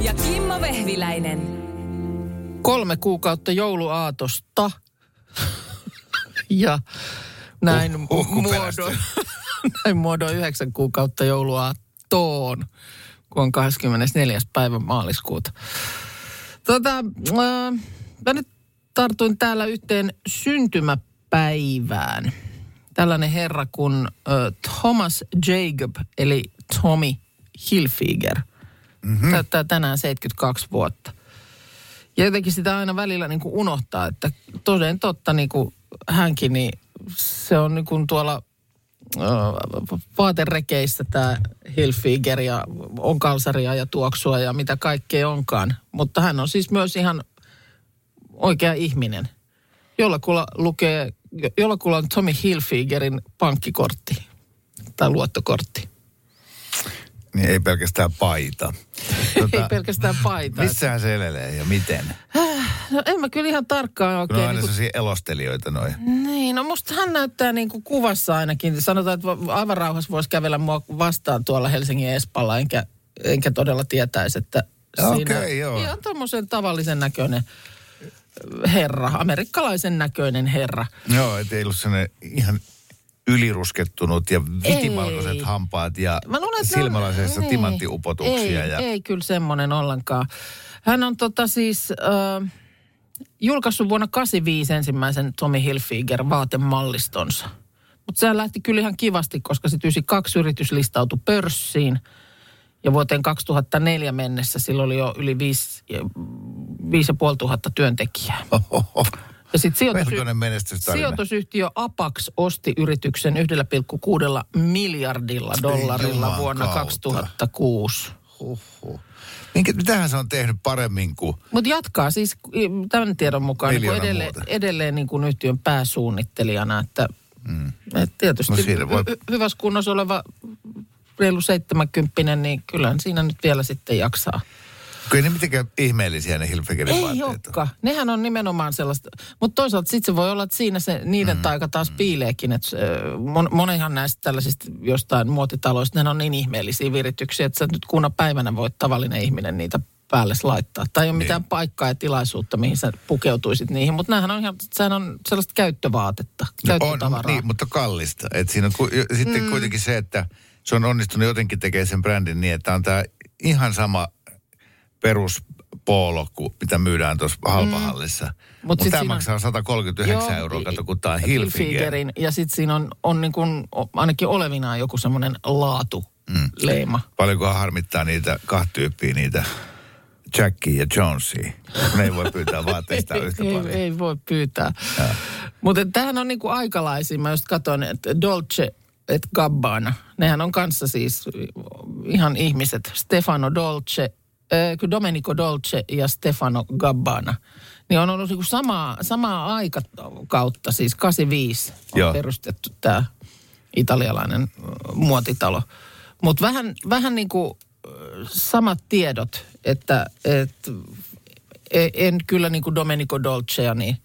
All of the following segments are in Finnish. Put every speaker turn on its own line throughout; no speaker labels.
Ja Kimmo Vehviläinen.
kolme kuukautta jouluaatosta. ja näin
Uh, uhkuperäistä.
muodoin, näin muodoin yhdeksän kuukautta jouluaattoon, kun on 24. päivä maaliskuuta. Tota, äh, mä nyt tartuin täällä yhteen syntymäpäivään. Tällainen herra kuin äh, Thomas Jacob, eli Tommy Hilfiger. Mm-hmm. Täyttää tänään 72 vuotta. Ja jotenkin sitä aina välillä niin kuin unohtaa, että toden totta niin kuin hänkin, niin se on niin kuin tuolla vaaterekeissä tämä Hilfiger ja on kalsaria ja tuoksua ja mitä kaikkea onkaan. Mutta hän on siis myös ihan oikea ihminen. Jollakulla lukee, jollakulla on Tommy Hilfigerin pankkikortti tai luottokortti.
Niin ei pelkästään paita. Tota,
Ei pelkästään paita.
Missähän se elelee ja miten?
No en mä kyllä ihan tarkkaan oikein.
on aina
niin kuin-
elostelijoita noin.
Niin, no musta hän näyttää niin kuin kuvassa ainakin. Sanotaan, että va- aivan rauhassa voisi kävellä mua vastaan tuolla Helsingin Espalla, enkä, enkä todella tietäisi, että
Okei, joo.
Ihan tuommoisen tavallisen näköinen herra, amerikkalaisen näköinen herra.
Joo, ettei ollut sellainen ihan yliruskettunut ja vitimalkoiset
Ei.
hampaat ja
Mä luulen,
silmälaseissa
niin.
timanttiupotuksia.
Ei,
ja...
ei kyllä semmoinen ollenkaan. Hän on tota siis äh, julkaissut vuonna 85 ensimmäisen Tommy Hilfiger vaatemallistonsa. Mutta se lähti kyllä ihan kivasti, koska se 92 yritys listautui pörssiin. Ja vuoteen 2004 mennessä sillä oli jo yli 5 5,5 työntekijää.
Ohoho.
Ja sitten sijoitus,
Melkoinen menestystarina.
Sijoitusyhtiö Apax osti yrityksen 1,6 miljardilla dollarilla
Juman
vuonna
kautta.
2006.
Huhhuh. Minkä, mitähän se on tehnyt paremmin kuin...
Mutta jatkaa siis tämän tiedon mukaan niin edelleen,
muuta.
edelleen niin kuin yhtiön pääsuunnittelijana. Että, mm. että tietysti
No voi-
hy- hyvässä kunnossa oleva reilu 70 niin kyllähän siinä nyt vielä sitten jaksaa.
Kyllä ne mitenkään ihmeellisiä ne Hilfigerin
Ei
vaatteet on.
olekaan. Nehän on nimenomaan sellaista. Mutta toisaalta sitten se voi olla, että siinä se niiden mm. taika taas piileekin. Että ö, mon, monenhan näistä tällaisista jostain muotitaloista, ne on niin ihmeellisiä virityksiä, että sä nyt kuuna päivänä voit tavallinen ihminen niitä päälle laittaa. Tai ei ole mitään paikkaa ja tilaisuutta, mihin sä pukeutuisit niihin. Mutta nämähän on ihan, sehän on sellaista käyttövaatetta,
On,
käyttötavaraa.
niin, mutta kallista. Et siinä on ku, jo- sitten mm. kuitenkin se, että se on onnistunut jotenkin tekemään sen brändin niin, että on tämä ihan sama peruspoolo kuin mitä myydään tuossa halpahallissa.
Mut
Mutta
sit
tämä
siinä on-
maksaa 139
Joo,
euroa, kato kun tämä on Hilfiger.
Hilfigerin. Ja sitten siinä on, on niin kuin, ainakin olevinaan joku semmoinen laatu leima.
Paljonkohan harmittaa niitä kahta tyyppiä, niitä Jackie ja Jonesia. Ne ei voi pyytää vaatteista yhtä
ei,
paljon.
ei voi pyytää. Mutta tämähän on niinku aikalaisia. Mä just katson, että Dolce et Gabbana. Nehän on kanssa siis ihan ihmiset. Stefano Dolce, kyllä Domenico Dolce ja Stefano Gabbana. Niin on ollut niinku samaa, samaa aikakautta, siis 85 on
Joo.
perustettu tämä italialainen muotitalo. Mutta vähän, vähän niin kuin samat tiedot, että, että e- en kyllä niin kuin Domenico Dolcea niin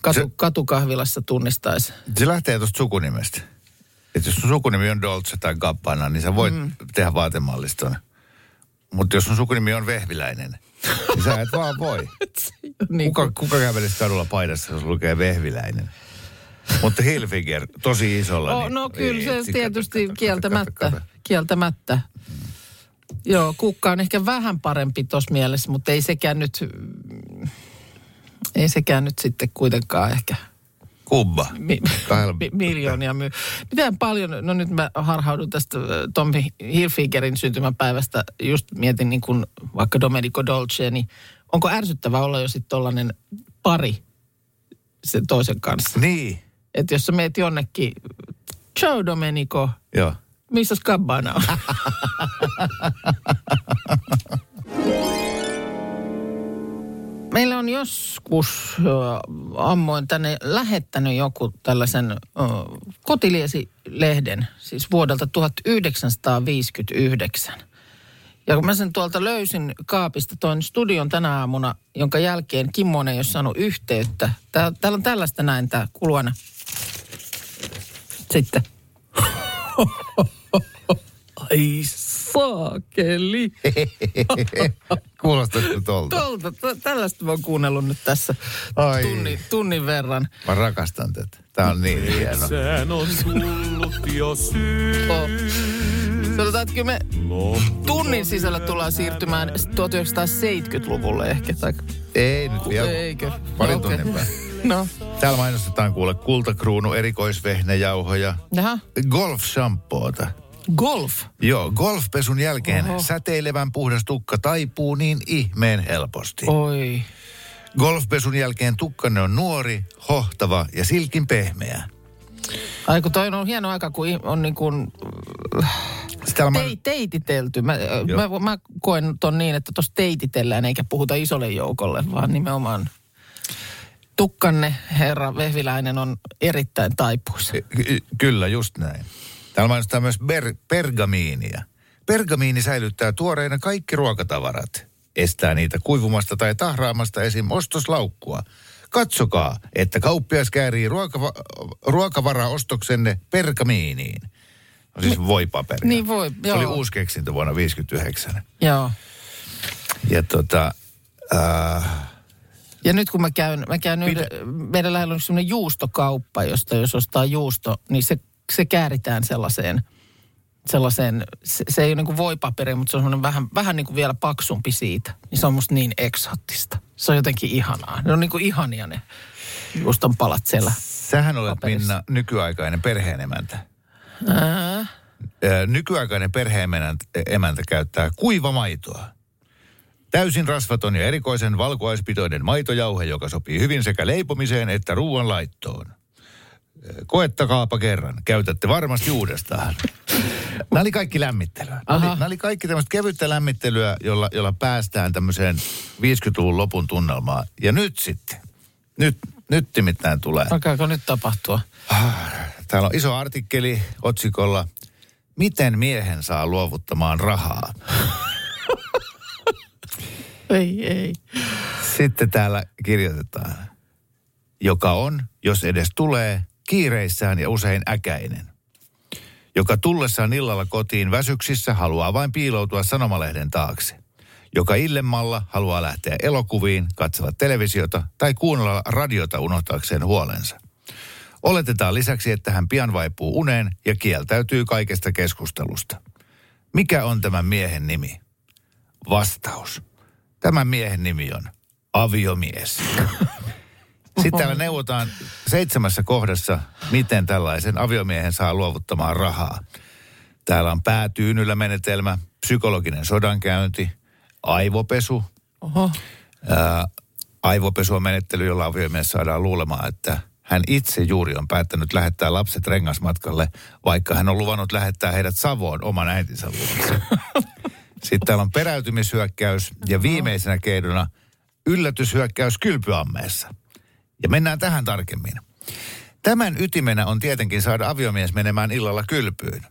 katu,
Se-
katukahvilassa tunnistaisi.
Se lähtee tuosta sukunimestä. Että jos sun sukunimi on Dolce tai Gabbana, niin sä voit mm. tehdä vaatemalliston. Mutta jos sun sukunimi on Vehviläinen, niin sä et vaan voi.
niin
Kuka, kuka kävelisi kadulla paidassa, jos lukee Vehviläinen? Mutta Hilfiger, tosi isolla.
oh,
niin,
no kyllä se
etsi,
tietysti
kato, kato,
kieltämättä.
kato, kato.
Kieltämättä. Joo, kukka on ehkä vähän parempi tuossa mielessä, mutta ei sekään nyt, ei sekään nyt sitten kuitenkaan ehkä
Kubba.
mi, mi, miljoonia myy. Miten paljon, no nyt mä harhaudun tästä Tommy Hilfigerin syntymäpäivästä, just mietin niin kuin vaikka Domenico Dolce, niin onko ärsyttävä olla jo sitten tollainen pari sen toisen kanssa?
Niin,
Että jos sä meet jonnekin, ciao Domenico,
joo.
missä Gabbana on? on joskus ö, ammoin tänne lähettänyt joku tällaisen ö, kotiliesilehden, siis vuodelta 1959. Ja kun mä sen tuolta löysin kaapista, toin studion tänä aamuna, jonka jälkeen Kimmonen ei ole saanut yhteyttä. Tää, täällä on tällaista näin tämä kuluana. Sitten. Ai saakeli.
Kuulostaa tuolta.
Tuolta, t- tällaista mä oon kuunnellut nyt tässä
Ai.
tunnin, tunnin verran.
Mä rakastan tätä. Tää on niin hieno.
Sen on tullut jo syy.
Oh. Sanotaan, että kyllä me tunnin sisällä tullaan siirtymään 1970-luvulle ehkä. Tai...
Ei nyt vielä.
Eikö?
Parin
Okei.
tunnin päästä.
No,
Täällä mainostetaan kuule kultakruunu, erikoisvehnäjauhoja, golf shampoota.
Golf.
Joo, golfpesun jälkeen
Oho.
säteilevän puhdas tukka taipuu niin ihmeen helposti.
Oi.
Golfpesun jälkeen tukkanne on nuori, hohtava ja silkin pehmeä.
Ai kun toi on hieno aika, kun on niin kuin
Sitten täällä
tei, teititelty. Mä,
Joo.
mä, mä koen ton niin, että tuossa teititellään eikä puhuta isolle joukolle, vaan nimenomaan tukkanne, herra Vehviläinen, on erittäin taipuisa.
Ky- Kyllä, just näin. Täällä mainostetaan myös ber- pergamiinia. Pergamiini säilyttää tuoreina kaikki ruokatavarat. Estää niitä kuivumasta tai tahraamasta esim. ostoslaukkua. Katsokaa, että kauppias käärii ruokava- ruokavaraostoksenne pergamiiniin. No siis voipaperi.
Niin voi,
Se oli
joo.
uusi keksintö vuonna 1959.
Joo.
Ja tota, äh,
Ja nyt kun mä käyn, mä käyn yhden, meidän lähellä on semmoinen juustokauppa, josta jos ostaa juusto, niin se, se kääritään sellaiseen, sellaiseen se, se ei ole niin kuin voipaperi, mutta se on semmoinen vähän, vähän niin kuin vielä paksumpi siitä. Niin se on musta niin eksoottista. Se on jotenkin ihanaa. Ne on niin kuin ihania ne juuston palat siellä.
sähän olet
Paperissa.
Minna nykyaikainen perheenemäntä.
Ää,
Nykyaikainen perheemäntä emäntä käyttää kuivamaitoa. Täysin rasvaton ja erikoisen valkuaispitoinen maitojauhe, joka sopii hyvin sekä leipomiseen että ruoan laittoon. Ö, Koettakaapa kerran. Käytätte varmasti uudestaan. Nämä oli kaikki lämmittelyä. Nämä oli, nämä oli kaikki tämmöistä kevyttä lämmittelyä, jolla, jolla päästään tämmöiseen 50-luvun lopun tunnelmaan. Ja nyt sitten, nyt, nyt nimittäin tulee.
alkaako nyt tapahtua?
Täällä on iso artikkeli otsikolla Miten miehen saa luovuttamaan rahaa?
Ei, ei.
Sitten täällä kirjoitetaan. Joka on, jos edes tulee, kiireissään ja usein äkäinen. Joka tullessaan illalla kotiin väsyksissä haluaa vain piiloutua sanomalehden taakse. Joka illemmalla haluaa lähteä elokuviin, katsella televisiota tai kuunnella radiota unohtaakseen huolensa. Oletetaan lisäksi, että hän pian vaipuu uneen ja kieltäytyy kaikesta keskustelusta. Mikä on tämän miehen nimi? Vastaus. Tämän miehen nimi on aviomies. Sitten täällä neuvotaan seitsemässä kohdassa, miten tällaisen aviomiehen saa luovuttamaan rahaa. Täällä on päätyynyllä menetelmä, psykologinen sodankäynti, aivopesu.
Oho.
Ää, aivopesu on menettely, jolla aviomies saadaan luulemaan, että hän itse juuri on päättänyt lähettää lapset rengasmatkalle, vaikka hän on luvannut lähettää heidät Savoon oman äitinsä luokse. Sitten täällä on peräytymishyökkäys ja viimeisenä keinona yllätyshyökkäys kylpyammeessa. Ja mennään tähän tarkemmin. Tämän ytimenä on tietenkin saada aviomies menemään illalla kylpyyn.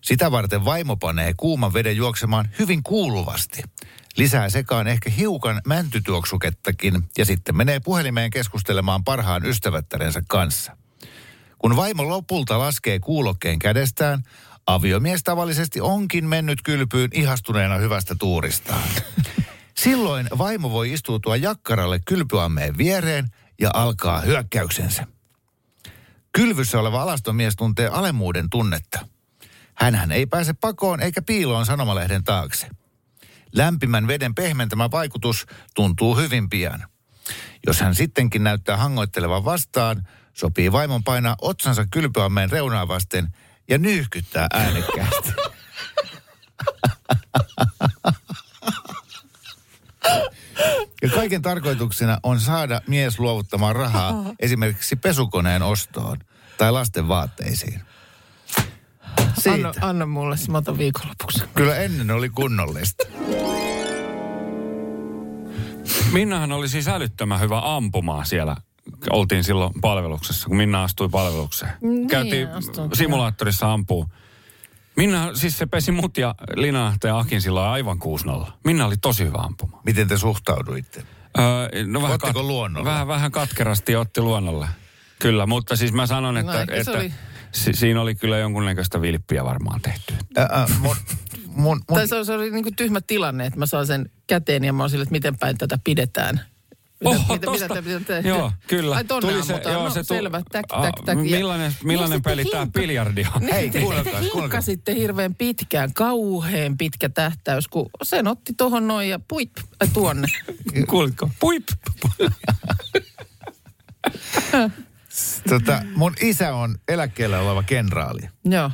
Sitä varten vaimo panee kuuman veden juoksemaan hyvin kuuluvasti. Lisää sekaan ehkä hiukan mäntytuoksukettakin ja sitten menee puhelimeen keskustelemaan parhaan ystävättärensä kanssa. Kun vaimo lopulta laskee kuulokkeen kädestään, aviomies tavallisesti onkin mennyt kylpyyn ihastuneena hyvästä tuuristaan. Silloin vaimo voi istuutua jakkaralle kylpyammeen viereen ja alkaa hyökkäyksensä. Kylvyssä oleva alastomies tuntee alemmuuden tunnetta. Hänhän ei pääse pakoon eikä piiloon sanomalehden taakse. Lämpimän veden pehmentämä vaikutus tuntuu hyvin pian. Jos hän sittenkin näyttää hangoittelevan vastaan, sopii vaimon painaa otsansa kylpyammeen reunaa vasten ja nyyhkyttää äänekkäästi. Ja kaiken tarkoituksena on saada mies luovuttamaan rahaa esimerkiksi pesukoneen ostoon tai lasten vaatteisiin.
Anna,
Siitä.
anna mulle, se mä otan viikonlopuksi.
Kyllä ennen oli kunnollista.
Minnahan oli siis älyttömän hyvä ampumaan siellä. Oltiin silloin palveluksessa, kun Minna astui palvelukseen.
Niin,
Käytiin
astui,
simulaattorissa ampuu. Minna, siis se pesi mut ja Lina ja Akin silloin aivan 6-0. Minna oli tosi hyvä ampumaan.
Miten te suhtauduitte?
Öö, no
Ottiko luonnolle?
Vähän, vähän katkerasti otti luonnolle. Kyllä, mutta siis mä sanon, että,
No
että
oli-
si- siinä oli kyllä jonkunnäköistä vilppiä varmaan tehty.
Ää, ää, mun, mun, mun,
Tai se, oli- se oli niin kuin tyhmä tilanne, että mä saan sen käteen ja mä oon sille, että miten päin tätä pidetään. Mitä,
Oho,
mitä, mitä,
tosta.
te- mitä te-
Joo, kyllä.
Ai tonne
Tuli se- joo,
no,
se tu-
selvä. Täk,
Ah,
täk, täk.
Millainen- millainen
Niin
peli
sitten
tää
hinkka-
biljardi on?
Niin
Hei,
sitten
kuunnelkaa,
te
kuunnelkaa.
hinkkasitte hirveän pitkään, kauheen pitkä tähtäys, kun sen otti tohon noin ja puip, ai tuonne.
Kuulitko? Puip.
tota, mun isä on eläkkeellä oleva kenraali.
Joo.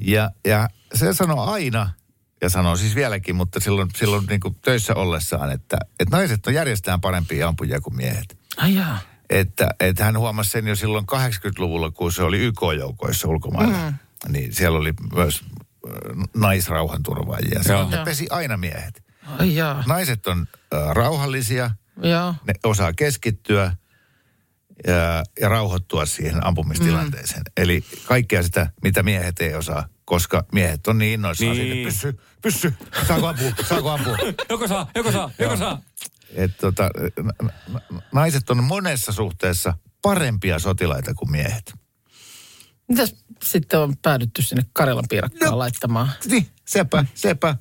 Ja, ja se sanoo aina, ja sanoo siis vieläkin, mutta silloin, silloin niin kuin töissä ollessaan, että, että naiset on järjestään parempia ampujia kuin miehet.
Ai jaa.
Että, että hän huomasi sen jo silloin 80-luvulla, kun se oli YK-joukoissa ulkomailla. Mm. Niin siellä oli myös äh, naisrauhanturvaajia. Se pesi aina miehet.
Ai jaa.
Naiset on äh, rauhallisia,
Joo.
ne osaa keskittyä ja, ja rauhoittua siihen ampumistilanteeseen. Mm. Eli kaikkea sitä, mitä miehet ei osaa, koska miehet on niin innoissaan
Niin.
siitä, pyssy, pyssy, saako ampua, saako ampua.
Joko saa, joko saa, joko saa.
Et tota, naiset on monessa suhteessa parempia sotilaita kuin miehet.
Mitäs sitten on päädytty sinne Karjalan piirakkaan
No.
laittamaan?
Niin, sepä, sepä.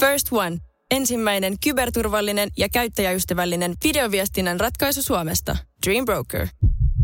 First One. Ensimmäinen kyberturvallinen ja käyttäjäystävällinen videoviestinnän ratkaisu Suomesta. Dream Broker.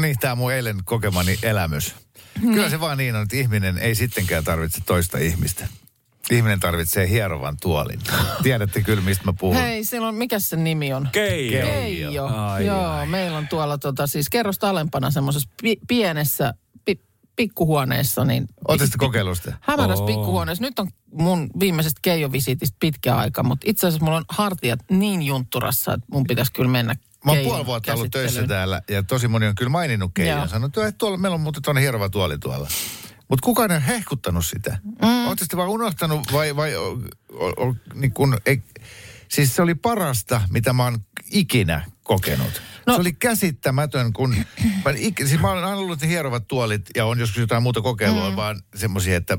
No niin, tämä mun eilen kokemani elämys. Kyllä se vaan niin on, että ihminen ei sittenkään tarvitse toista ihmistä. Ihminen tarvitsee hierovan tuolin. Tiedätte kyllä, mistä mä puhun.
Hei, silloin, mikä se nimi on?
Keijo.
Keijo.
Ai,
Joo,
ai.
meillä on tuolla tota, siis kerrosta alempana semmoisessa pi- pienessä pi- pikkuhuoneessa. Niin,
kokeillut sitä?
Hämärässä pikkuhuoneessa. Nyt on mun viimeisestä Keijo-visiitistä pitkä aika, mutta itse asiassa mulla on hartiat niin juntturassa, että mun pitäisi kyllä mennä
Mä oon puoli vuotta ollut töissä täällä ja tosi moni on kyllä maininnut. Keijon. Sanonut, että tuolla, meillä on muuten tuonne hierova tuoli tuolla. Mutta kukaan ei ole hehkuttanut sitä. Mm. Oletteko te vaan unohtanut vai, vai o, o, o, niin kun, ei, siis se oli parasta, mitä mä oon ikinä kokenut. No. Se oli käsittämätön, kun mä, ik, siis mä olen aina ollut hierovat tuolit ja on joskus jotain muuta kokeilua, mm. vaan semmoisia, että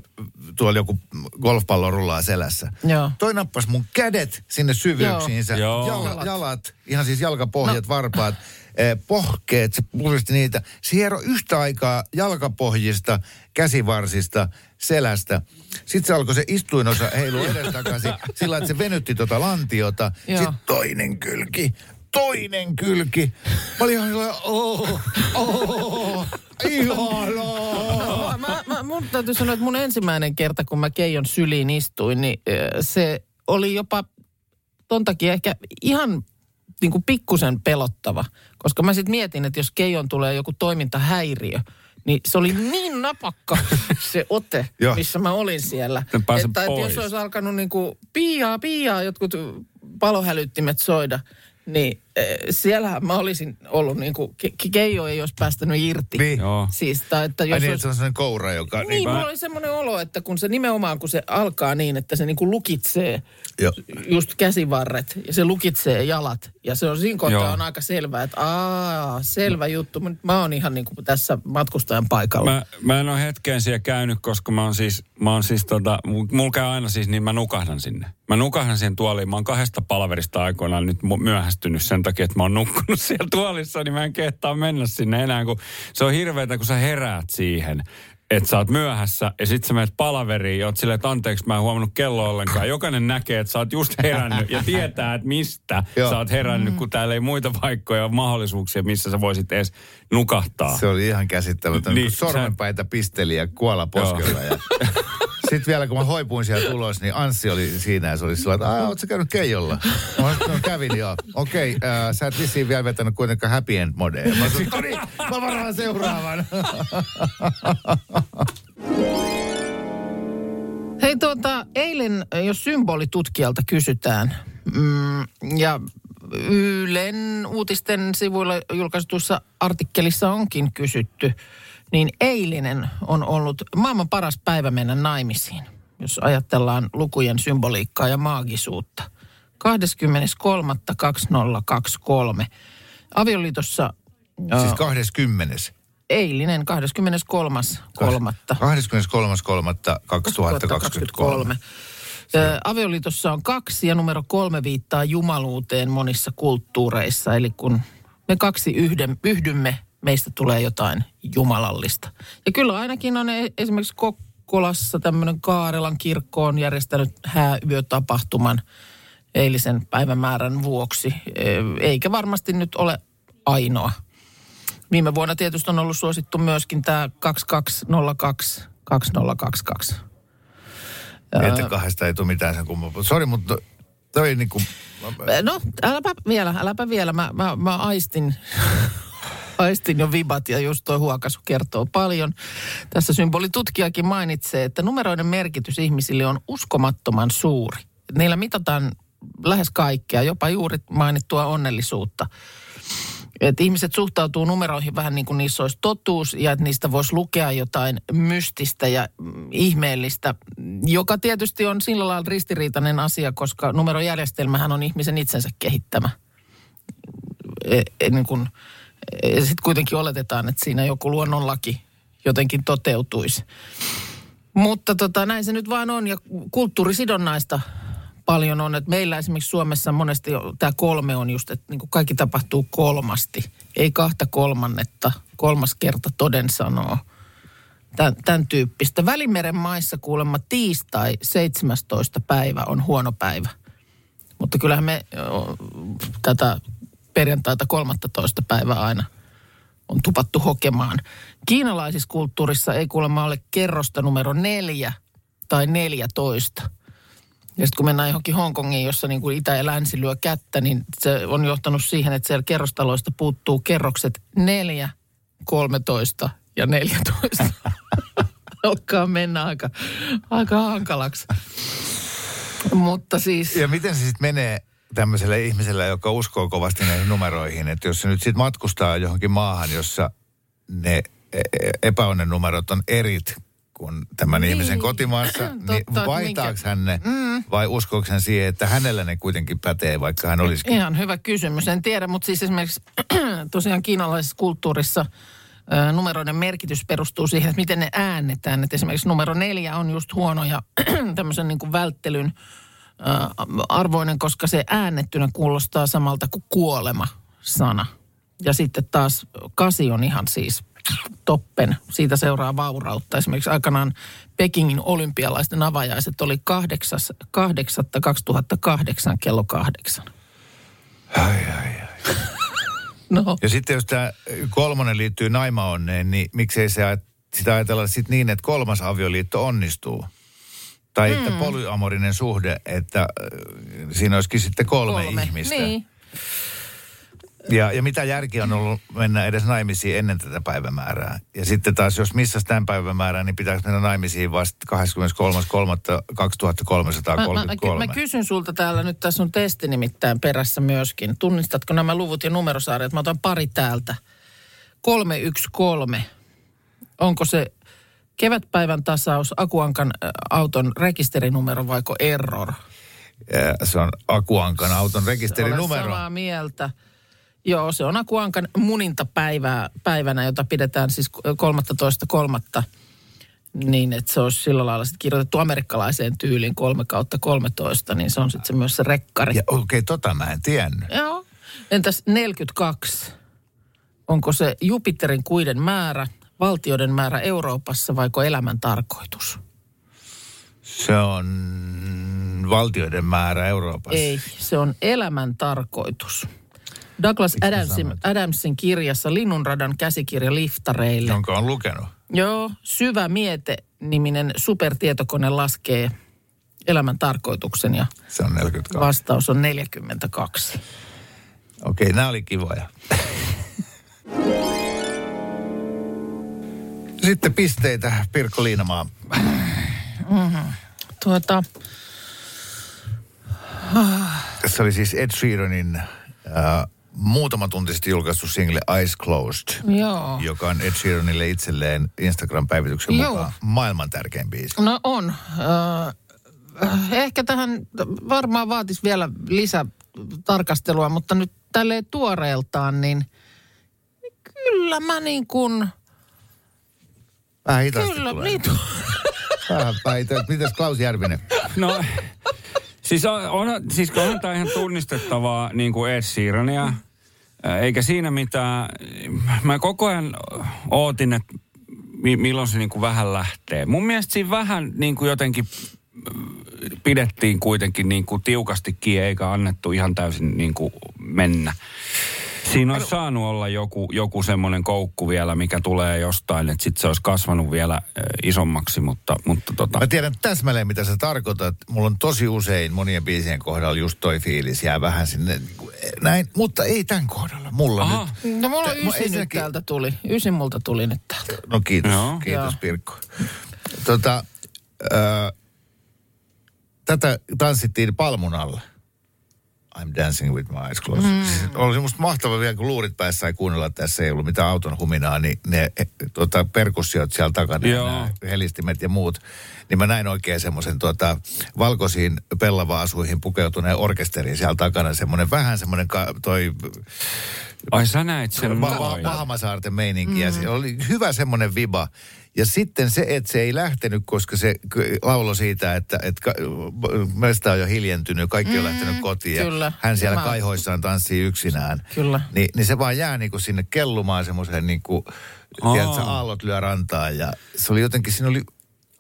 tuolla joku golfpallo rullaa selässä.
Joo.
Toi nappasi mun kädet sinne syvyyksiinsä,
Joo.
Jal,
Jalat.
jalat, ihan siis jalkapohjat, no. varpaat, eh, pohkeet, se puristi niitä. Se hiero yhtä aikaa jalkapohjista, käsivarsista, selästä. Sitten se alkoi se istuinosa heilua edestakaisin sillä että se venytti tota lantiota.
Joo.
Sitten toinen kylki, toinen kylki. Mä olin ihan sellainen, oh, oh, ihanaa.
Mä, mä, mun täytyy sanoa, että mun ensimmäinen kerta, kun mä Keijon syliin istuin, niin se oli jopa ton takia ehkä ihan niin kuin pikkusen pelottava. Koska mä sitten mietin, että jos Keijon tulee joku toimintahäiriö, niin se oli niin napakka se ote, missä mä olin siellä.
Että pois.
jos olisi alkanut niin kuin piiaa, piiaa, jotkut palohälyttimet soida, niin siellähän mä olisin ollut niin kuin, ke- Keijo ei olisi päästänyt irti.
Niin.
Joo.
Siis, tai että
Ai
jos
niin,
olisi
että se on sellainen koura, joka...
niin, mulla oli semmoinen olo, että kun se nimenomaan, kun se alkaa niin, että se niinku lukitsee
Joo.
just käsivarret ja se lukitsee jalat. Ja se on siinä kohtaa
Joo.
on aika selvää, että aa, selvä juttu. Mut Mä oon ihan niinku tässä matkustajan paikalla.
Mä, mä en ole hetkeen siellä käynyt, koska mä oon siis, mä oon siis tota, mulla käy aina siis niin, mä nukahdan sinne. Mä nukahdan siihen tuoliin. Mä oon kahdesta palaverista aikoinaan nyt myöhästynyt sen sen takia, että mä oon nukkunut siellä tuolissa, niin mä en kehtaa mennä sinne enää, kun se on hirveetä, kun sä heräät siihen että sä oot myöhässä ja sit sä menet palaveriin ja oot silleen, että anteeksi mä en huomannut kello ollenkaan. Jokainen näkee, että sä oot just herännyt ja tietää, että mistä
Joo.
sä oot herännyt, kun täällä ei muita paikkoja ole mahdollisuuksia, missä sä voisit edes nukahtaa.
Se oli ihan käsittämätön, Niin, kun sormenpäitä pisteli ja kuola poskella. Ja... Sitten vielä kun mä hoipuin sieltä ulos, niin Anssi oli siinä ja se oli sillä että oot sä käynyt Keijolla? Mä sanoin, no, kävin joo. Okei, äh, sä et vissiin vielä vetänyt kuitenkaan happy end modea. Mä sanoin, no niin, mä varaan seuraavan.
Hei tuota, eilen, jos symbolitutkijalta kysytään, mm, ja Ylen uutisten sivuilla julkaistussa artikkelissa onkin kysytty, niin eilinen on ollut maailman paras päivä mennä naimisiin, jos ajatellaan lukujen symboliikkaa ja maagisuutta. 23.2023. Avioliitossa
Siis 20.
eilinen 23.3.
23.3.2023.
Ö, Avioliitossa on kaksi ja numero kolme viittaa jumaluuteen monissa kulttuureissa. Eli kun me kaksi yhden, yhdymme, meistä tulee jotain jumalallista. Ja kyllä ainakin on e- esimerkiksi Kokkolassa tämmöinen Kaarelan kirkko on järjestänyt hääyötapahtuman eilisen päivämäärän vuoksi. Ö, Eikä varmasti nyt ole ainoa. Viime vuonna tietysti on ollut suosittu myöskin tämä 2202 2022.
Että kahdesta ei tule mitään sen kummempaa. Sori, mutta toi niinku...
No, äläpä vielä, äläpä vielä. Mä, mä, mä aistin, aistin jo vibat ja just tuo huokasu kertoo paljon. Tässä symbolitutkijakin mainitsee, että numeroiden merkitys ihmisille on uskomattoman suuri. Niillä mitataan lähes kaikkea, jopa juuri mainittua onnellisuutta. Että ihmiset suhtautuu numeroihin vähän niin kuin niissä olisi totuus ja että niistä voisi lukea jotain mystistä ja ihmeellistä, joka tietysti on sillä lailla ristiriitainen asia, koska numerojärjestelmähän on ihmisen itsensä kehittämä. E, e, niin kuin, sitten kuitenkin oletetaan, että siinä joku luonnonlaki jotenkin toteutuisi. Mutta tota, näin se nyt vaan on ja kulttuurisidonnaista paljon on. Että meillä esimerkiksi Suomessa monesti tämä kolme on just, että niin kaikki tapahtuu kolmasti. Ei kahta kolmannetta, kolmas kerta toden sanoo. Tän, tämän tyyppistä. Välimeren maissa kuulemma tiistai 17. päivä on huono päivä. Mutta kyllähän me tätä perjantaita 13. päivää aina on tupattu hokemaan. Kiinalaisissa kulttuurissa ei kuulemma ole kerrosta numero neljä tai 14. Ja sitten kun mennään johonkin Hongkongiin, jossa niin kuin itä ja länsi lyö kättä, niin se on johtanut siihen, että siellä kerrostaloista puuttuu kerrokset 4, 13 ja 14. Alkaa mennä aika, aika hankalaksi. Mutta siis...
Ja miten se sitten menee tämmöiselle ihmiselle, joka uskoo kovasti näihin numeroihin, että jos se nyt sitten matkustaa johonkin maahan, jossa ne e- e- epäonnen numerot on erit kuin tämän niin. ihmisen kotimaassa, niin
Totta, että
vaihtaako
minkä-
hän ne mm. vai uskooko hän siihen, että hänellä ne kuitenkin pätee, vaikka hän olisikin?
Ihan hyvä kysymys. En tiedä, mutta siis esimerkiksi tosiaan kiinalaisessa kulttuurissa numeroiden merkitys perustuu siihen, että miten ne äännetään. Että esimerkiksi numero neljä on just huono ja tämmöisen niin kuin välttelyn arvoinen, koska se äännettynä kuulostaa samalta kuin kuolema-sana. Ja sitten taas kasi on ihan siis toppen. Siitä seuraa vaurautta. Esimerkiksi aikanaan Pekingin olympialaisten avajaiset oli 8.8.2008 kello kahdeksan.
Ai, ai, ai.
No,
Ja sitten jos tämä kolmonen liittyy naimaonneen, niin miksei se sitä ajatella sitten niin, että kolmas avioliitto onnistuu? Tai että polyamorinen suhde, että äh, siinä olisikin sitten kolme, kolme. ihmistä.
Niin.
Ja, ja mitä järki on ollut mennä edes naimisiin ennen tätä päivämäärää? Ja sitten taas, jos missä tämän päivämäärää, niin pitääkö mennä naimisiin vasta 23.3.2333?
Mä, mä, mä kysyn sulta täällä nyt, tässä on testi nimittäin perässä myöskin. Tunnistatko nämä luvut ja numerosarjat? Mä otan pari täältä. 313. Onko se kevätpäivän tasaus, Akuankan ä, auton rekisterinumero vaiko error?
Ja se on Akuankan auton
Olen
rekisterinumero.
samaa mieltä. Joo, se on Akuankan munintapäivää, päivänä, jota pidetään siis 13.3. Niin, että se olisi sillä lailla sit kirjoitettu amerikkalaiseen tyyliin 3 kautta 13, niin se on sitten se myös se rekkari.
Ja okei, okay, tota mä en tiennyt.
Joo. Entäs 42? Onko se Jupiterin kuiden määrä, valtioiden määrä Euroopassa vaiko elämän tarkoitus?
Se on valtioiden määrä Euroopassa.
Ei, se on elämän tarkoitus. Douglas
Miksi
Adamsin? Adamsin kirjassa Linnunradan käsikirja liftareille.
Jonka on lukenut.
Joo, Syvä miete-niminen supertietokone laskee elämän tarkoituksen ja
Se on 42.
vastaus on 42.
Okei, nämä oli kivoja. Sitten pisteitä Pirkko Liinamaa.
Tuota,
Tässä oli siis Ed Sheeranin äh, muutama tunti sitten julkaistu single Eyes Closed,
joo.
joka on Ed Sheeranille itselleen Instagram-päivityksen
Joo.
mukaan maailman tärkein biisi.
No on. Äh, ehkä tähän varmaan vaatisi vielä lisätarkastelua, mutta nyt tälleen tuoreeltaan, niin niin kyllä mä niin kuin,
Vähän hitaasti
kyllä,
tulee.
niin,
Vähän päitä. Mitäs Klaus Järvinen?
No, siis on, on, siis on tämä ihan tunnistettavaa niin kuin Ed Sheerania. Ää, Eikä siinä mitään. Mä koko ajan ootin, että mi- milloin se niin kuin vähän lähtee. Mun mielestä siinä vähän niin kuin jotenkin äh, pidettiin kuitenkin niin kuin tiukasti kiinni, eikä annettu ihan täysin niin kuin mennä. Siinä olisi saanut olla joku, joku semmoinen koukku vielä, mikä tulee jostain, että sitten se olisi kasvanut vielä äh, isommaksi, mutta, mutta tota...
Mä tiedän täsmälleen, mitä sä tarkoitat. Mulla on tosi usein monien biisien kohdalla just toi fiilis jää vähän sinne niin kuin, näin, mutta ei tämän kohdalla. Mulla
Aha.
nyt.
no mulla on ysi nyt täältä tuli. Ysi multa tuli nyt täältä.
No kiitos,
Joo.
kiitos
Joo.
Pirkko. Tota, ö, tätä tanssittiin palmun alla. I'm dancing with my eyes closed. Mm. Siis oli musta mahtava vielä, kun luurit päässä sai kuunnella, että tässä ei ollut mitään auton huminaa, niin ne tota, perkussiot siellä takana, ja
Joo.
helistimet ja muut, niin mä näin oikein semmoisen tota, valkoisiin pellava-asuihin pukeutuneen orkesterin siellä takana, semmoinen vähän semmoinen ka, toi
Ai sä näit sen
Va- meininki. Mm. Ja se oli hyvä semmoinen viba. Ja sitten se, että se ei lähtenyt, koska se laulo siitä, että, että ka- meistä on jo hiljentynyt, kaikki on lähtenyt kotiin.
kyllä.
Ja hän siellä
Mä-
kaihoissaan tanssii yksinään.
Kyllä.
Ni, niin se vaan jää niinku sinne kellumaan semmoiseen niinku,
Aa.
tiedätkö, aallot lyö rantaan. Ja se oli jotenkin, siinä oli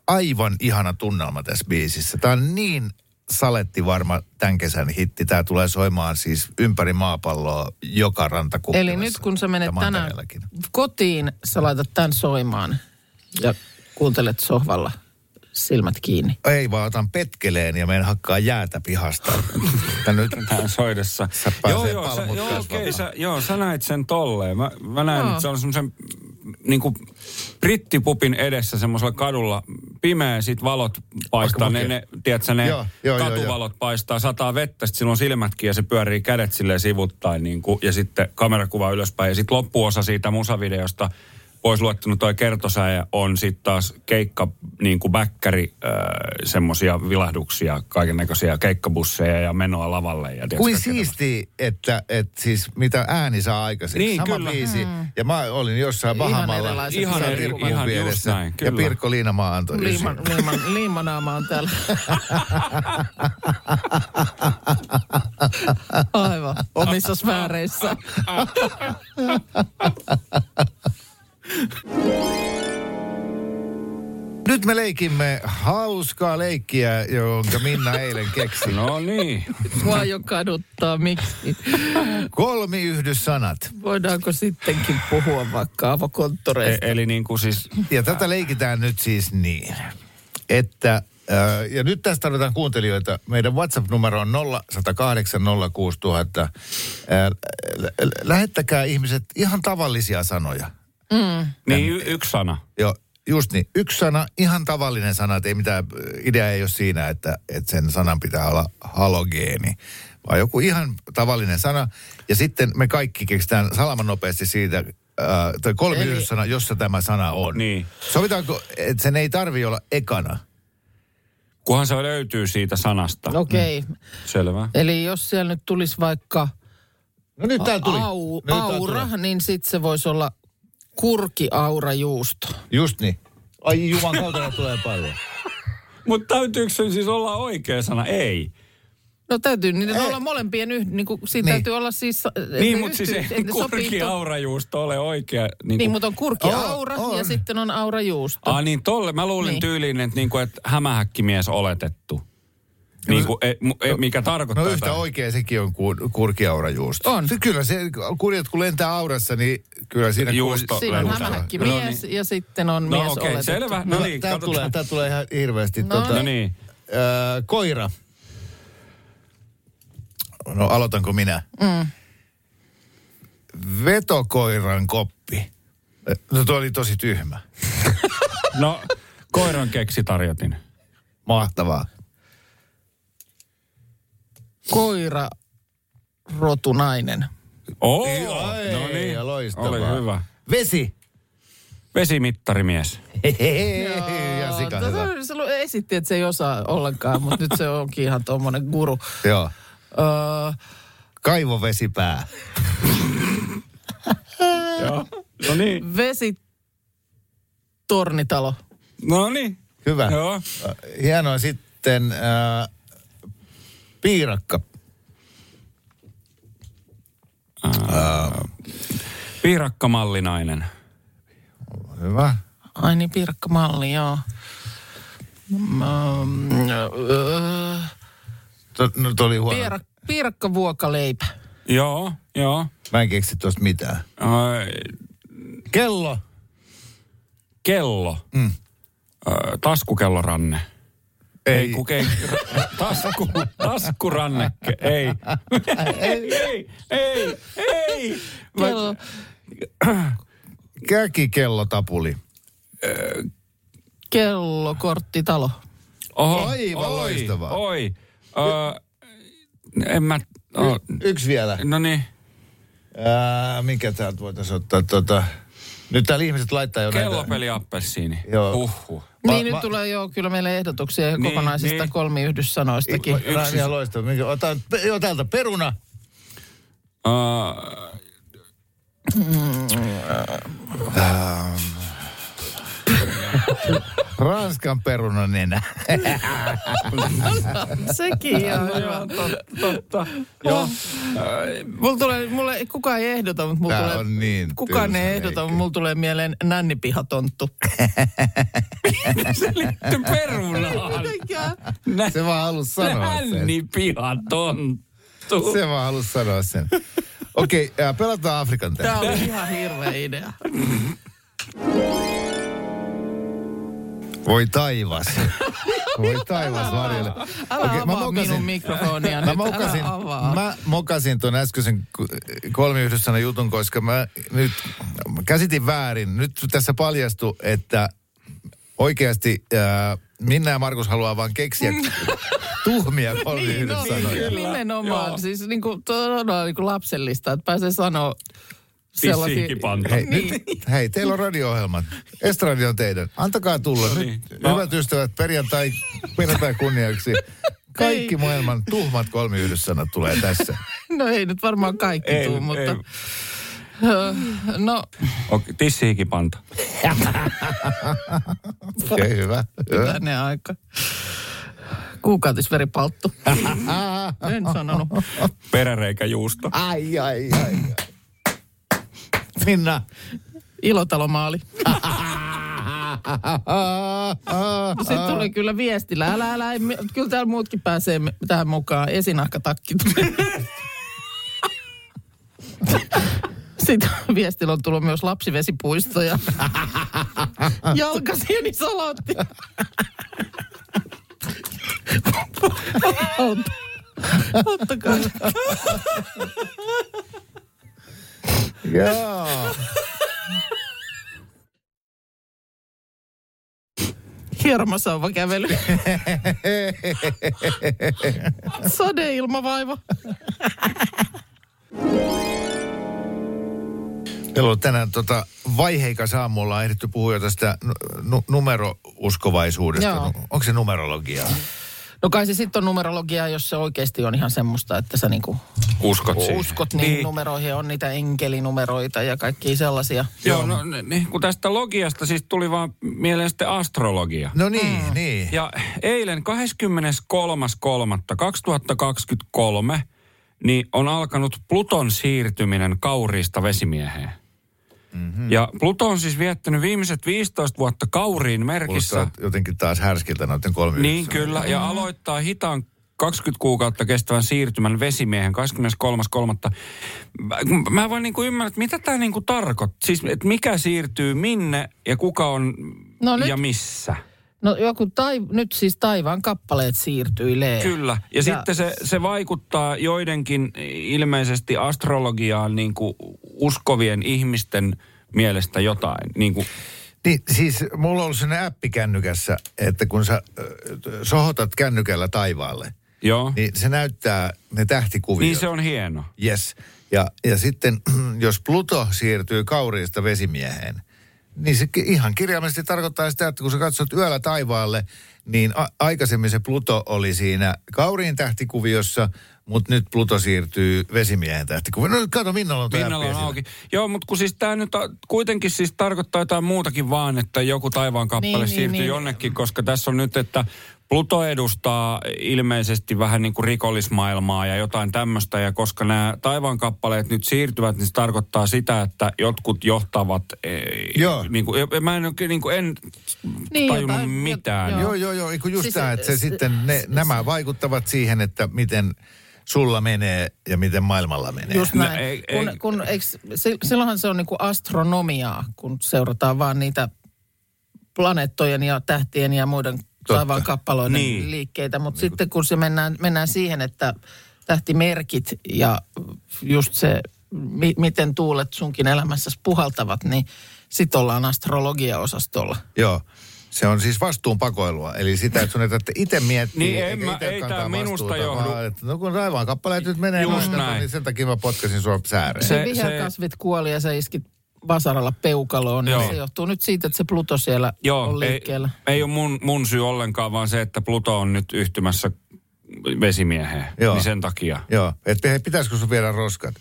aivan ihana tunnelma tässä biisissä. Tämä on niin saletti varma tämän kesän hitti. Tämä tulee soimaan siis ympäri maapalloa joka ranta
Eli nyt kun sä menet tänään kotiin, sä laitat tämän soimaan ja kuuntelet sohvalla silmät kiinni.
Ei vaan otan petkeleen ja menen hakkaa jäätä pihasta. Tän nyt
Tähän soidessa.
Sä
joo, joo, sä, joo, okei, sä, joo, sä näit sen tolleen. Mä, mä näin,
Joo.
että se on semmoisen niin kuin brittipupin edessä semmoisella kadulla pimeä, sit valot paistaa, ne, ne, tiedätkö, ne
Joo, joo, joo,
katuvalot paistaa, sataa vettä, sit silloin silmätkin ja se pyörii kädet silleen sivuttain niin kuin, ja sitten kamerakuva ylöspäin. Ja sitten loppuosa siitä musavideosta, pois luettuna toi kertosäe, on sitten taas keikka, niin kuin bäkkäri, äh, semmoisia vilahduksia, kaiken näköisiä keikkabusseja ja menoa lavalle. Ja
Kuin siistiä, että, että siis mitä ääni saa aikaiseksi.
Niin,
Sama
kyllä.
biisi. Ja mä olin jossain
Ihan
Bahamalla.
Ihan
jossain
eri- ihan just näin,
Ja
kyllä.
Pirkko Liinamaa antoi.
Liiman, liiman, liimanaama on täällä. Aivan, omissa sfääreissä.
Nyt me leikimme hauskaa leikkiä, jonka Minna eilen keksi.
No niin.
Mua jo kaduttaa, miksi?
Kolmiyhdyssanat.
Voidaanko sittenkin puhua vaikka
E-
avokonttoreista?
eli niin kuin siis,
Ja tätä leikitään nyt siis niin, että, äh, ja nyt tästä tarvitaan kuuntelijoita. Meidän WhatsApp-numero on 0108 06000. Äh, lä- lä- lähettäkää ihmiset ihan tavallisia sanoja.
Niin y- yksi sana.
Joo, just niin. Yksi sana, ihan tavallinen sana, että ei mitään, idea ei ole siinä, että, että sen sanan pitää olla halogeeni, vaan joku ihan tavallinen sana. Ja sitten me kaikki keksitään salaman nopeasti siitä, äh, tai kolme
Eli-
yhdyssana, jossa tämä sana on.
Niin.
Sovitaanko, että sen ei tarvi olla ekana?
Kunhan se löytyy siitä sanasta.
Okei, okay.
Selvä.
eli jos siellä nyt tulisi vaikka
No nyt täällä tuli.
au,
Nyt täällä
aura,
tulee.
niin sitten se voisi olla kurkiaura juusto.
Just niin. Ai juman kautta tulee paljon.
Mutta täytyykö se siis olla oikea sana? Ei.
No täytyy niiden olla molempien, yh, niin kuin, siinä
Niin.
täytyy olla siis...
Niin, mutta siis ei kurki-aurajuusto ole oikea. Niin,
Niin,
kuin,
mutta on kurki
On,
aura
on.
ja sitten on aura juusto.
Ah, niin tolle. Mä luulin
Niin.
niin. tyyliin, että, niin kuin, että hämähäkkimies oletettu. Niin kuin, e, e, mikä tarkoittaa
No yhtä
jotain.
oikein sekin on kur, kurkiaurajuusto.
On.
Se, kyllä se, kurjat kun lentää aurassa, niin kyllä siinä...
Juusto
Siinä on hämähäkki
No
mies ja sitten on
No
mies
okei,
oletettu.
selvä. No niin,
tää,
katsotaan.
tulee, tää tulee ihan hirveästi.
No
tota,
No niin.
Öö, koira. No aloitanko minä?
Mm.
Vetokoiran koppi. No tuo oli tosi tyhmä.
No, koiran keksi tarjotin.
Mahtavaa.
Koira rotunainen.
Oo,
Ai,
no niin.
ja loistavaa.
Oli hyvä.
Vesi.
Vesimittarimies.
ja sika hyvä.
Tota, Se lu- esitti, että se ei osaa ollenkaan, mutta nyt se onkin ihan tuommoinen guru.
Joo.
Öö,
Kaivovesipää.
Joo. No niin.
vesi tornitalo.
No niin.
Hyvä.
Joo.
Hienoa sitten äh, piirakka.
Piirakkamallinainen.
Hyvä.
Ai niin, piirakkamalli, joo. Mm, öö,
To, no, toi oli huono.
piirak, piirakkavuokaleipä.
Joo, joo.
Mä en keksi tuosta mitään.
Ai,
Kello.
kello.
Mm.
Ö, taskukelloranne. Ei, kun ei, tasku, taskuranneke, ei. ei, ei, ei, ei.
Kello.
Käkikellotapuli.
Kellokorttitalo.
Oho,
Aivan
oi,
loistavaa.
Oi, Ö, en mä, oh,
Yksi vielä.
no niin,
Ää, mikä täältä voitaisiin ottaa tota... Nyt täällä ihmiset laittaa jo
kellopeli appelsiini.
Joo.
Uhuh.
Ma-
niin,
ma-
nyt tulee jo kyllä meille ehdotuksia
Niin,
kokonaisista
niin.
kolmiyhdyssanoistakin.
näitä. Yksi. Ihan loistava. Mikä- Otan joo, täältä peruna.
Uh,
Ranskan perunan nenä.
Sekin ihan hyvä.
totta. Joo.
Mulla tulee, mulle, kukaan ei ehdota, mutta mulla
Tää
tulee,
on niin
kukaan ei ehdota, mutta mulla tulee mieleen nännipihattonttu.
Se liittyy perunaan.
Se vaan halus sanoa sen.
Nänni pihatonttu.
Se vaan halus sanoa sen. Okei, okay, pelataan Afrikan
Tämä
tähden.
oli ihan hirveä idea.
Voi taivas. Voi taivas varjelle.
Älä okay, avaa minun mikrofonia
Mä
nyt.
mokasin, mä mokasin ton äskeisen kolmiyhdyssana jutun, koska mä nyt mä käsitin väärin. Nyt tässä paljastui, että oikeasti äh, Minna ja Markus haluaa vaan keksiä tuhmia kolmiyhdyssanoja.
Niin, nimenomaan. Siis niin kuin, todella niin kuin lapsellista, että pääsee sanoa sellaisia...
Hei,
Niin.
nyt, hei, teillä on radio-ohjelmat. Estradi on teidän. Antakaa tulla.
No
Nyt,
niin.
hyvät ystävät, perjantai, perjantai kunniaksi. Kaikki
Ei.
maailman tuhmat kolmiyhdyssanat tulee tässä.
No ei nyt varmaan kaikki
Ei,
tuu,
ei.
mutta... Ö, No,
Okay, tissihikipanta.
Okei, okay, hyvä. hyvä.
tänne aika. Kuukautisveripalttu. en sanonut.
Peräreikäjuusto.
Ai, ai, ai. ai. Minna.
Ilotalomaali. Sitten tuli kyllä viestillä. Älä, älä, kyllä täällä muutkin pääsee tähän mukaan. Esinahkatakki. Sitten viestillä on tullut myös lapsivesipuisto ja jalkasienisalaatti. Ota- Ottakaa.
Joo.
Hiermasauva kävely. Sadeilmavaiva.
Meillä on tänään tota vaiheikas aamu, ollaan ehditty puhua jo tästä nu- numerouskovaisuudesta.
Joo.
Onko se numerologiaa?
No kai se sitten on numerologiaa, jos se oikeasti on ihan semmoista, että sä niinku
Uskot siihen.
uskot niihin niin. numeroihin. On niitä enkelinumeroita ja kaikkia sellaisia.
Joo, no niin, kun tästä logiasta siis tuli vaan mieleen sitten astrologia.
No niin, mm. niin.
Ja eilen 23.3.2023 niin on alkanut Pluton siirtyminen kauriista vesimieheen. Mm-hmm. Ja Pluto on siis viettänyt viimeiset 15 vuotta kauriin merkissä.
Kuulostaa jotenkin taas härskiltä noiden kolme
Niin kyllä, ja aloittaa hitaan 20 kuukautta kestävän siirtymän vesimiehen 23.3. Mä, mä voin niinku ymmärrä, että mitä tämä niinku tarkoittaa. Siis, että mikä siirtyy minne ja kuka on
No
ja
nyt-
missä.
No joku tai, nyt siis taivaan kappaleet siirtyilee.
Kyllä, ja, ja sitten se, se vaikuttaa joidenkin ilmeisesti astrologiaan niin kuin uskovien ihmisten mielestä jotain. Niin kuin,
Niin, siis mulla on ollut sellainen appi kännykässä, että kun sä ö, sohotat kännykällä taivaalle,
joo.
niin se näyttää ne tähtikuviot.
Niin se on hieno.
Yes. Ja, ja sitten, jos Pluto siirtyy kauriista vesimieheen, niin se ihan kirjaimellisesti tarkoittaa sitä, että kun sä katsot yöllä taivaalle, niin a- aikaisemmin se Pluto oli siinä kauriin tähtikuviossa, mutta nyt Pluto siirtyy vesimiehen tähtikuvioon. No kato, Minnalla on appi
on auki. Joo, mutta kun siis tämä nyt kuitenkin siis tarkoittaa jotain muutakin vaan, että joku taivaan kappale
Niin,
niin,
niin,
siirtyy
niin.
jonnekin, koska tässä on nyt, että Pluto edustaa ilmeisesti vähän niin kuin rikollismaailmaa ja jotain tämmöistä. Ja koska nämä taivaan kappaleet nyt siirtyvät, niin se tarkoittaa sitä, että jotkut johtavat... eh,
Joo.
Niin kuin, ja mä en, oikein niin kuin en
Niin,
tajunnut
jotain-
mitään.
joo.
Joo, joo, joo. Just
Siis,
siis, tämä, että se,
s-
sitten ne,
s-
nämä vaikuttavat siihen, että miten sulla menee ja miten maailmalla menee.
Just
No,
näin.
ei-
kun,
ei-
kun, eiks, se, silloinhan se on niinku astronomiaa, kun seurataan vaan niitä planeettojen ja tähtien ja muiden taivaan kappaloiden
Niin.
niin. liikkeitä. Mutta sitten kun se mennään, mennään siihen, että tähtimerkit ja just se, mi, miten tuulet sunkin elämässäsi puhaltavat, niin sit ollaan astrologia-osastolla.
Joo. Se on siis vastuunpakoilua. Eli sitä, että sun ei tarvitse itse miettiä.
Niin,
eikä
en mä-
itse
ei
kantaa
tää minusta
vastuuta,
johdu.
Vaan, että no kun taivaan kappaleet nyt menee
Just
noin,
näin.
niin sen takia mä potkasin sua sääreen.
Se-
Se, viherkasvit kuoli ja sä iskit vasaralla peukaloon. Niin se johtuu nyt siitä, että se Pluto siellä
Joo,
on
ei,
liikkeellä.
ei ole mun, mun syy ollenkaan, vaan se, että Pluto on nyt yhtymässä vesimieheen.
Joo.
Niin sen takia.
Joo, että hei, pitäisikö sun viedä roskat?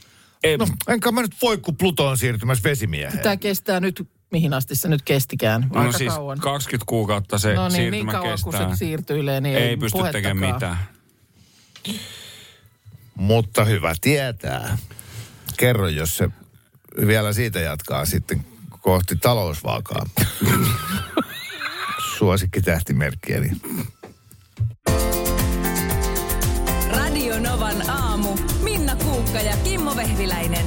Ei,
No, enkä mä nyt voi, kun Pluto on siirtymässä vesimieheen.
Tämä kestää nyt, mihin asti se nyt kestikään? Aika
no siis
kauan.
20 kuukautta se
no niin, niin
siirtymä
kauan kun
kestää.
se siirtyilee, niin ei,
ei pysty tekemään mitään.
Mutta hyvä tietää. Kerro, jos se vielä siitä jatkaa sitten kohti talousvaakaa. Suosikki tähtimerkkiä.
Radio Novan aamu. Minna Kuukka ja Kimmo Vehviläinen.